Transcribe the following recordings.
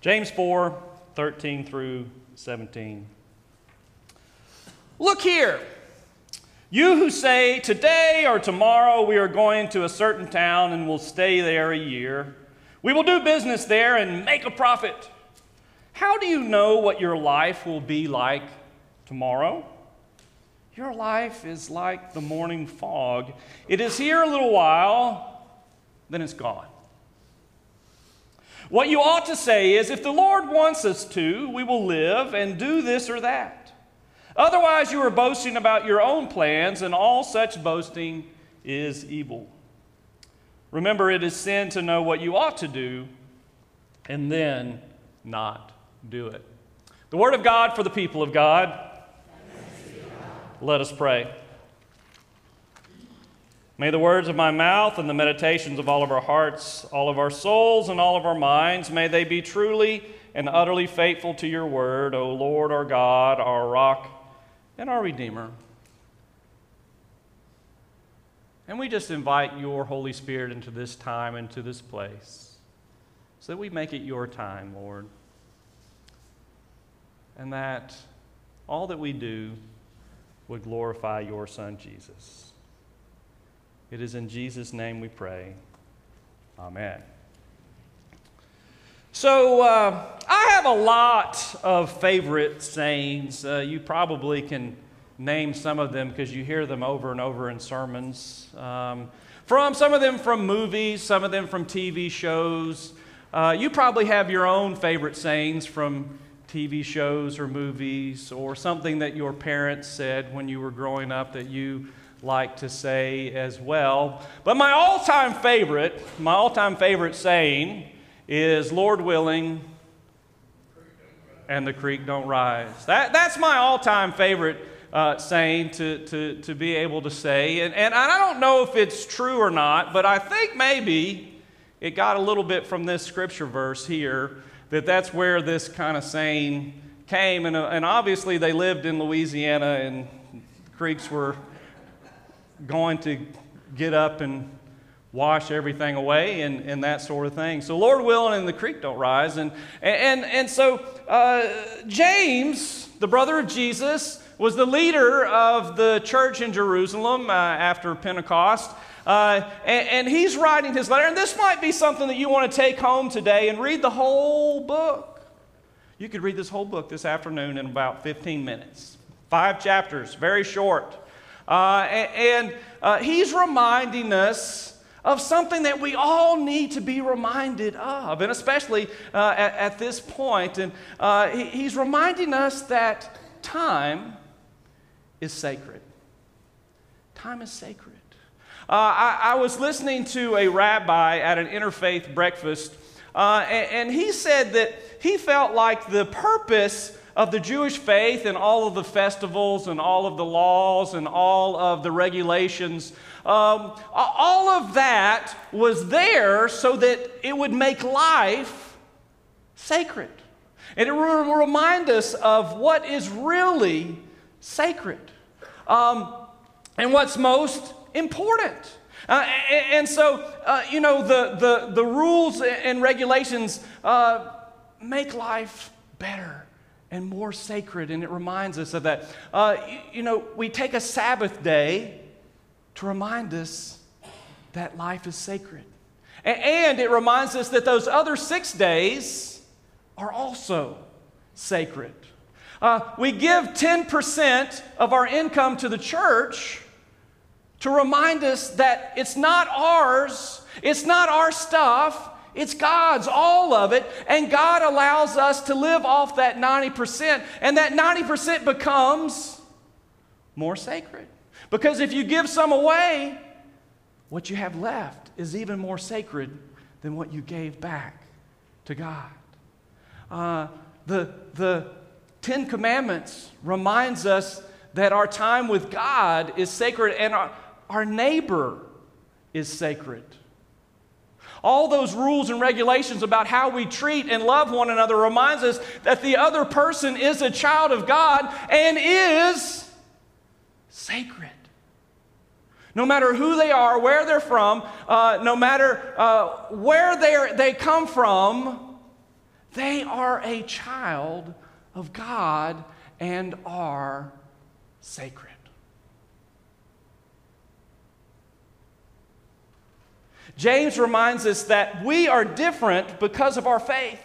James 4 13 through 17. Look here. You who say, Today or tomorrow we are going to a certain town and will stay there a year, we will do business there and make a profit. How do you know what your life will be like tomorrow? Your life is like the morning fog. It is here a little while, then it's gone. What you ought to say is if the Lord wants us to, we will live and do this or that. Otherwise, you are boasting about your own plans, and all such boasting is evil. Remember, it is sin to know what you ought to do and then not do it. The Word of God for the people of God. Let us pray. May the words of my mouth and the meditations of all of our hearts, all of our souls, and all of our minds, may they be truly and utterly faithful to your word, O Lord our God, our rock and our Redeemer. And we just invite your Holy Spirit into this time, into this place, so that we make it your time, Lord. And that all that we do would glorify your Son, Jesus. It is in Jesus' name we pray. Amen. So, uh, I have a lot of favorite sayings. Uh, you probably can name some of them because you hear them over and over in sermons. Um, from some of them from movies, some of them from TV shows. Uh, you probably have your own favorite sayings from TV shows or movies, or something that your parents said when you were growing up that you like to say as well. But my all time favorite, my all time favorite saying is Lord willing, and the creek don't rise. That, that's my all time favorite uh, saying to, to, to be able to say. And, and I don't know if it's true or not, but I think maybe it got a little bit from this scripture verse here that that's where this kind of saying came. And, uh, and obviously, they lived in Louisiana, and creeks were going to get up and wash everything away and, and that sort of thing. So, Lord willing, and the creek don't rise. And, and, and so, uh, James, the brother of Jesus, was the leader of the church in Jerusalem uh, after Pentecost. Uh, and, and he's writing his letter. And this might be something that you want to take home today and read the whole book. You could read this whole book this afternoon in about 15 minutes. Five chapters, very short. Uh, and, uh, he's reminding us of something that we all need to be reminded of, and especially uh, at, at, this point. And uh, he, he's reminding us that time is sacred. Time is sacred. Uh, I, I, was listening to a rabbi at an interfaith breakfast, uh, and, and he said that he felt like the purpose of the Jewish faith and all of the festivals and all of the laws and all of the regulations, um, all of that was there so that it would make life sacred. And it will remind us of what is really sacred um, and what's most important. Uh, and, so, uh, you know, the, the, the rules and regulations uh, make life better and more sacred, and it reminds us of that. Uh, you, you know, we take a Sabbath day to remind us that life is sacred. And, and it reminds us that those other six days are also sacred. Uh, we give 10% of our income to the church to remind us that it's not ours, it's not our stuff, it's God's, all of it. And God allows us to live off that 90%. And that 90% becomes more sacred. Because if you give some away, what you have left is even more sacred than what you gave back to God. Uh, the, the Ten Commandments reminds us that our time with God is sacred and our, our neighbor is sacred. All those rules and regulations about how we treat and love one another reminds us that the other person is a child of God and is sacred. No matter who they are, where they're from, uh, no matter uh, where they they come from, They are a child of God and are sacred. James reminds us that we are different because of our faith.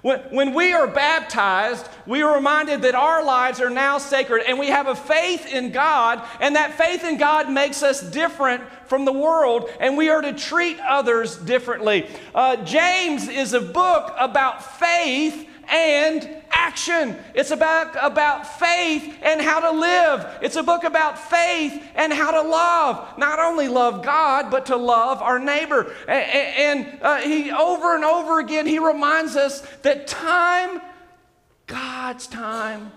When, we are baptized, we are reminded that our lives are now sacred and we have a faith in God, and that faith in God makes us different from the world, and we are to treat others differently. Uh, James is a book about faith and action. It's about, about faith and how to live. It's a book about faith and how to love. Not only love God, but to love our neighbor. And, uh, he, over and over again, he reminds us that time, God's time,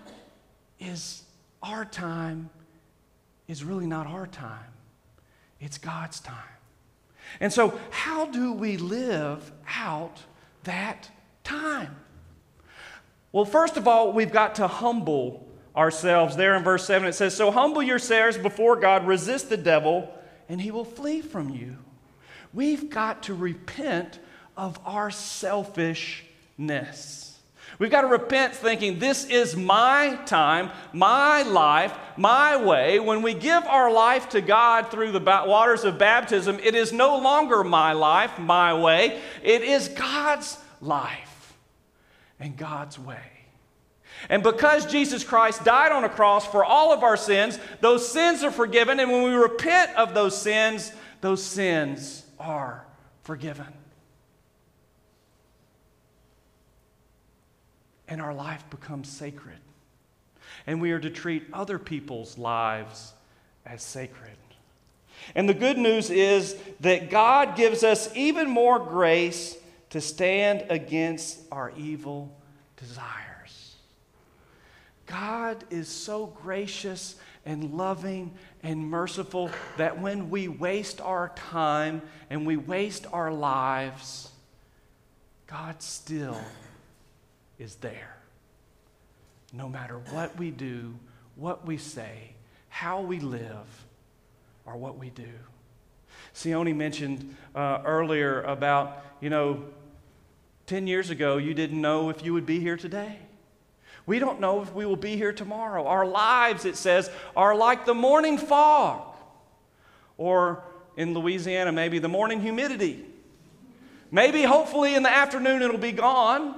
is our time, is really not our time. It's God's time. And so, how do we live out that time? Well, first of all, we've got to humble ourselves. There in verse 7, it says, So humble yourselves before God, resist the devil, and he will flee from you. We've got to repent of our selfishness. We've got to repent thinking, this is my time, my life, my way. When we give our life to God through the waters of baptism, it is no longer my life, my way. It is God's life and God's way. And because Jesus Christ died on a cross for all of our sins, those sins are forgiven. And when we repent of those sins, those sins are forgiven. And our life becomes sacred. And we are to treat other people's lives as sacred. And the good news is that God gives us even more grace to stand against our evil desires. God is so gracious and loving and merciful that when we waste our time and we waste our lives, God still is there. No matter what we do, what we say, how we live, or what we do. Sione mentioned uh, earlier about, you know, 10 years ago, you didn't know if you would be here today. We don't know if we will be here tomorrow. Our lives, it says, are like the morning fog, or in Louisiana, maybe the morning humidity. Maybe, hopefully, in the afternoon it'll be gone.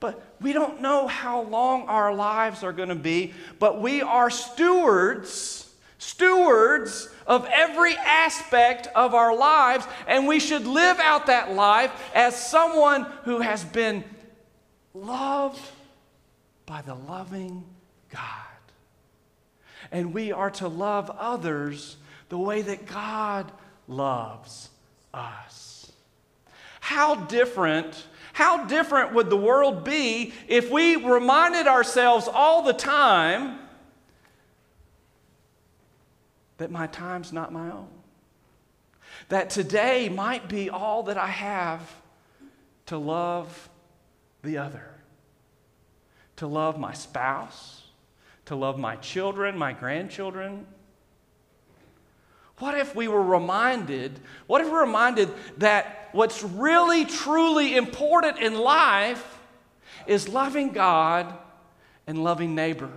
But we don't know how long our lives are going to be, but we are stewards, stewards of every aspect of our lives, and we should live out that life as someone who has been loved by the loving God. And we are to love others the way that God loves us. How different how different would the world be if we reminded ourselves all the time that my time's not my own. That today might be all that I have to love the other, to love my spouse, to love my children, my grandchildren. What if we were reminded, what if we were reminded that what's really, truly important in life is loving God and loving neighbor?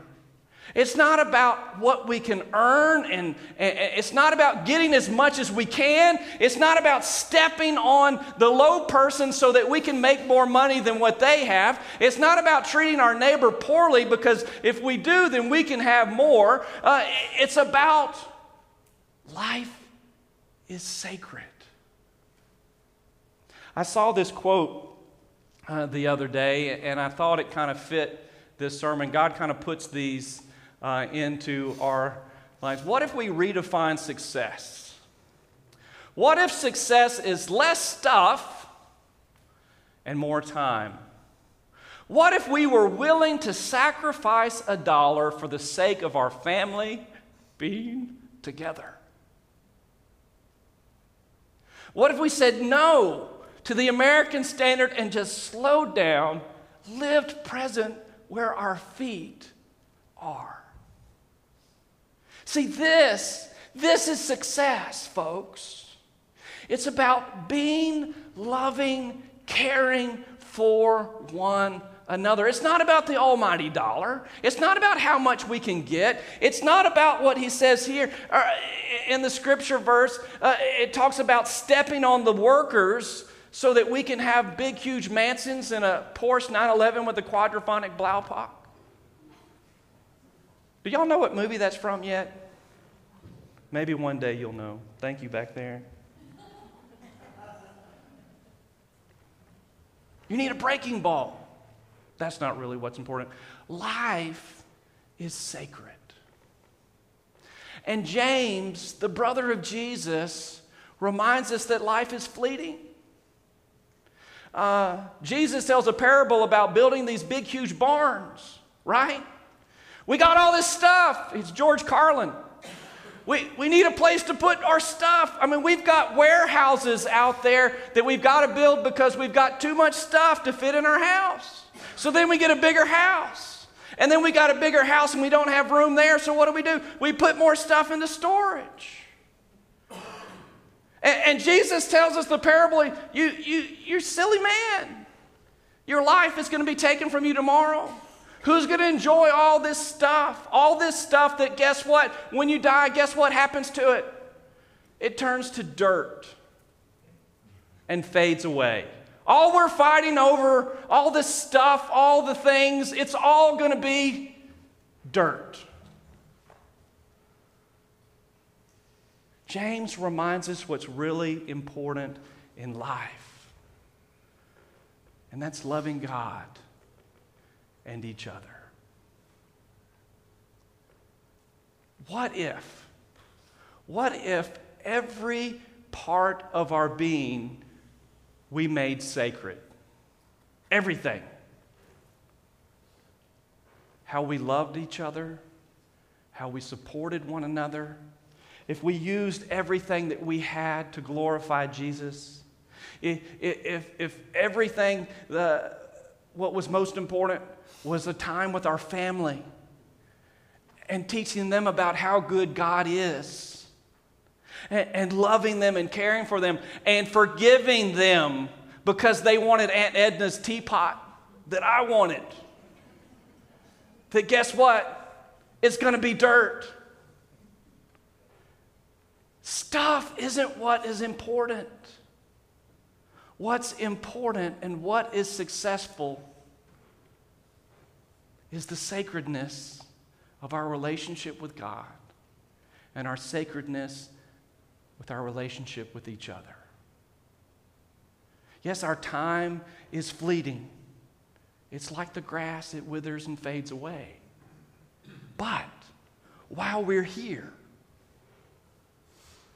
It's not about what we can earn, and, and, it's not about getting as much as we can. It's not about stepping on the low person so that we can make more money than what they have. It's not about treating our neighbor poorly because if we do, then we can have more. Uh, it's about life is sacred. I saw this quote uh, the other day, and I thought it kind of fit this sermon. God kind of puts these uh, into our lives. What if we redefine success? What if success is less stuff and more time? What if we were willing to sacrifice a dollar for the sake of our family being together? What if we said no to the American standard and just slowed down, lived present where our feet are? See, this, this is success, folks. It's about being loving, caring, for one another. It's not about the almighty dollar. It's not about how much we can get. It's not about what he says here uh, in the scripture verse. Uh, it talks about stepping on the workers so that we can have big, huge mansions and a Porsche 911 with a quadraphonic Blaupunkt. Do y'all know what movie that's from yet? Maybe one day you'll know. Thank you back there. You need a breaking ball. That's not really what's important. Life is sacred. And James, the brother of Jesus, reminds us that life is fleeting. Uh, Jesus tells a parable about building these big, huge barns, right? We got all this stuff. It's George Carlin. We, we need a place to put our stuff. I mean, we've got warehouses out there that we've got to build because we've got too much stuff to fit in our house. So then we get a bigger house. And then we got a bigger house and we don't have room there. So what do we do? We put more stuff into storage. And, and Jesus tells us the parable you, you, you're silly man. Your life is going to be taken from you tomorrow. Who's going to enjoy all this stuff? All this stuff that, guess what? When you die, guess what happens to it? It turns to dirt and fades away. All we're fighting over, all this stuff, all the things, it's all going to be dirt. James reminds us what's really important in life, and that's loving God and each other. What if, what if every part of our being we made sacred? Everything. How we loved each other, how we supported one another, if we used everything that we had to glorify Jesus, if, if, if everything, the, what was most important was the time with our family and teaching them about how good God is and, and loving them and caring for them and forgiving them because they wanted Aunt Edna's teapot that I wanted. That guess what? It's going to be dirt. Stuff isn't what is important. What's important and what is successful is the sacredness of our relationship with God and our sacredness with our relationship with each other. Yes, our time is fleeting. It's like the grass, it withers and fades away. But while we're here,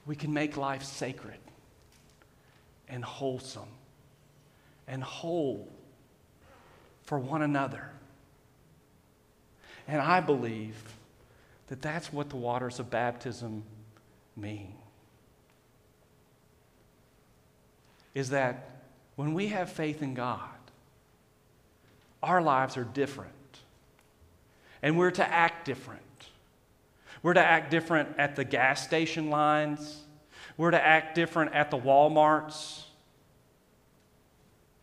we can make life sacred and wholesome and whole for one another. And I believe that that's what the waters of baptism mean. Is that when we have faith in God, our lives are different. And we're to act different. We're to act different at the gas station lines. We're to act different at the Walmarts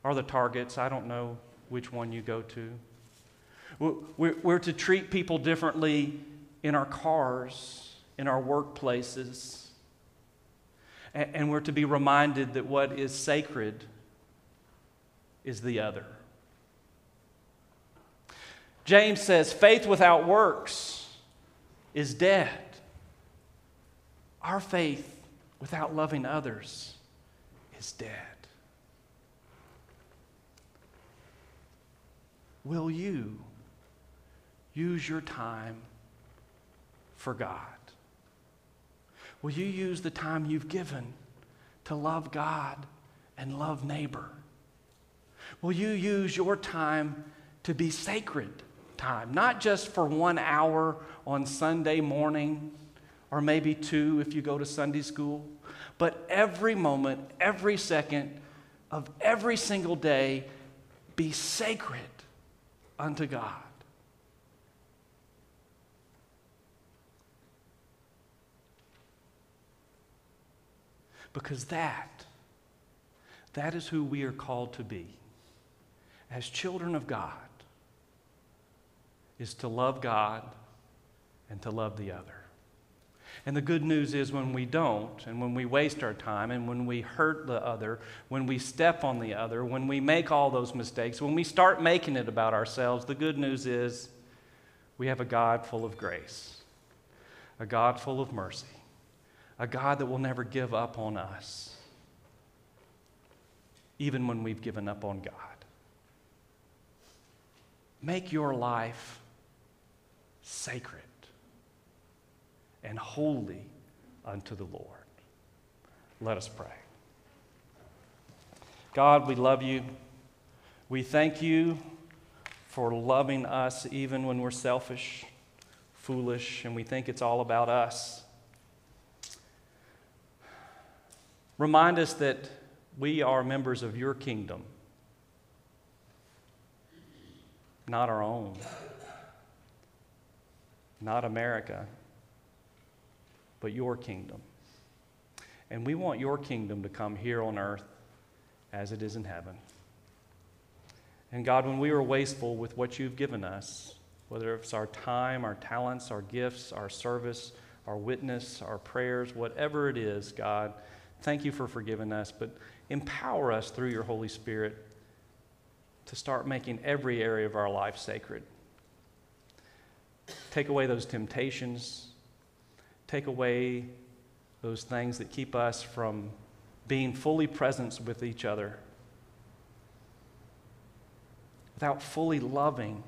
or the Targets. I don't know which one you go to. We're, to treat people differently in our cars, in our workplaces. And we're to be reminded that what is sacred is the other. James says, faith without works is dead. Our faith without loving others is dead. Will you use your time for God? Will you use the time you've given to love God and love neighbor? Will you use your time to be sacred time, not just for one hour on Sunday morning or maybe two if you go to Sunday school, but every moment, every second of every single day be sacred unto God. Because that, that is who we are called to be. as children of God is to love God and to love the other. And the good news is when we don't, and when we waste our time, and when we hurt the other, when we step on the other, when we make all those mistakes, when we start making it about ourselves, the good news is we have a God full of grace, a God full of mercy, a God that will never give up on us, even when we've given up on God. Make your life sacred and holy unto the Lord. Let us pray. God, we love you. We thank you for loving us even when we're selfish, foolish, and we think it's all about us. Remind us that we are members of your kingdom, not our own, not America but your kingdom. And we want your kingdom to come here on earth as it is in heaven. And God, when we are wasteful with what you've given us, whether it's our time, our talents, our gifts, our service, our witness, our prayers, whatever it is, God, thank you for forgiving us, but empower us through your Holy Spirit to start making every area of our life sacred. Take away those temptations take away those things that keep us from being fully present with each other, without fully loving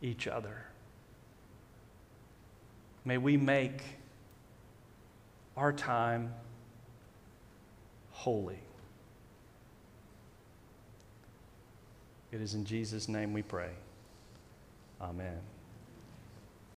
each other. May we make our time holy. It is in Jesus' name we pray. Amen.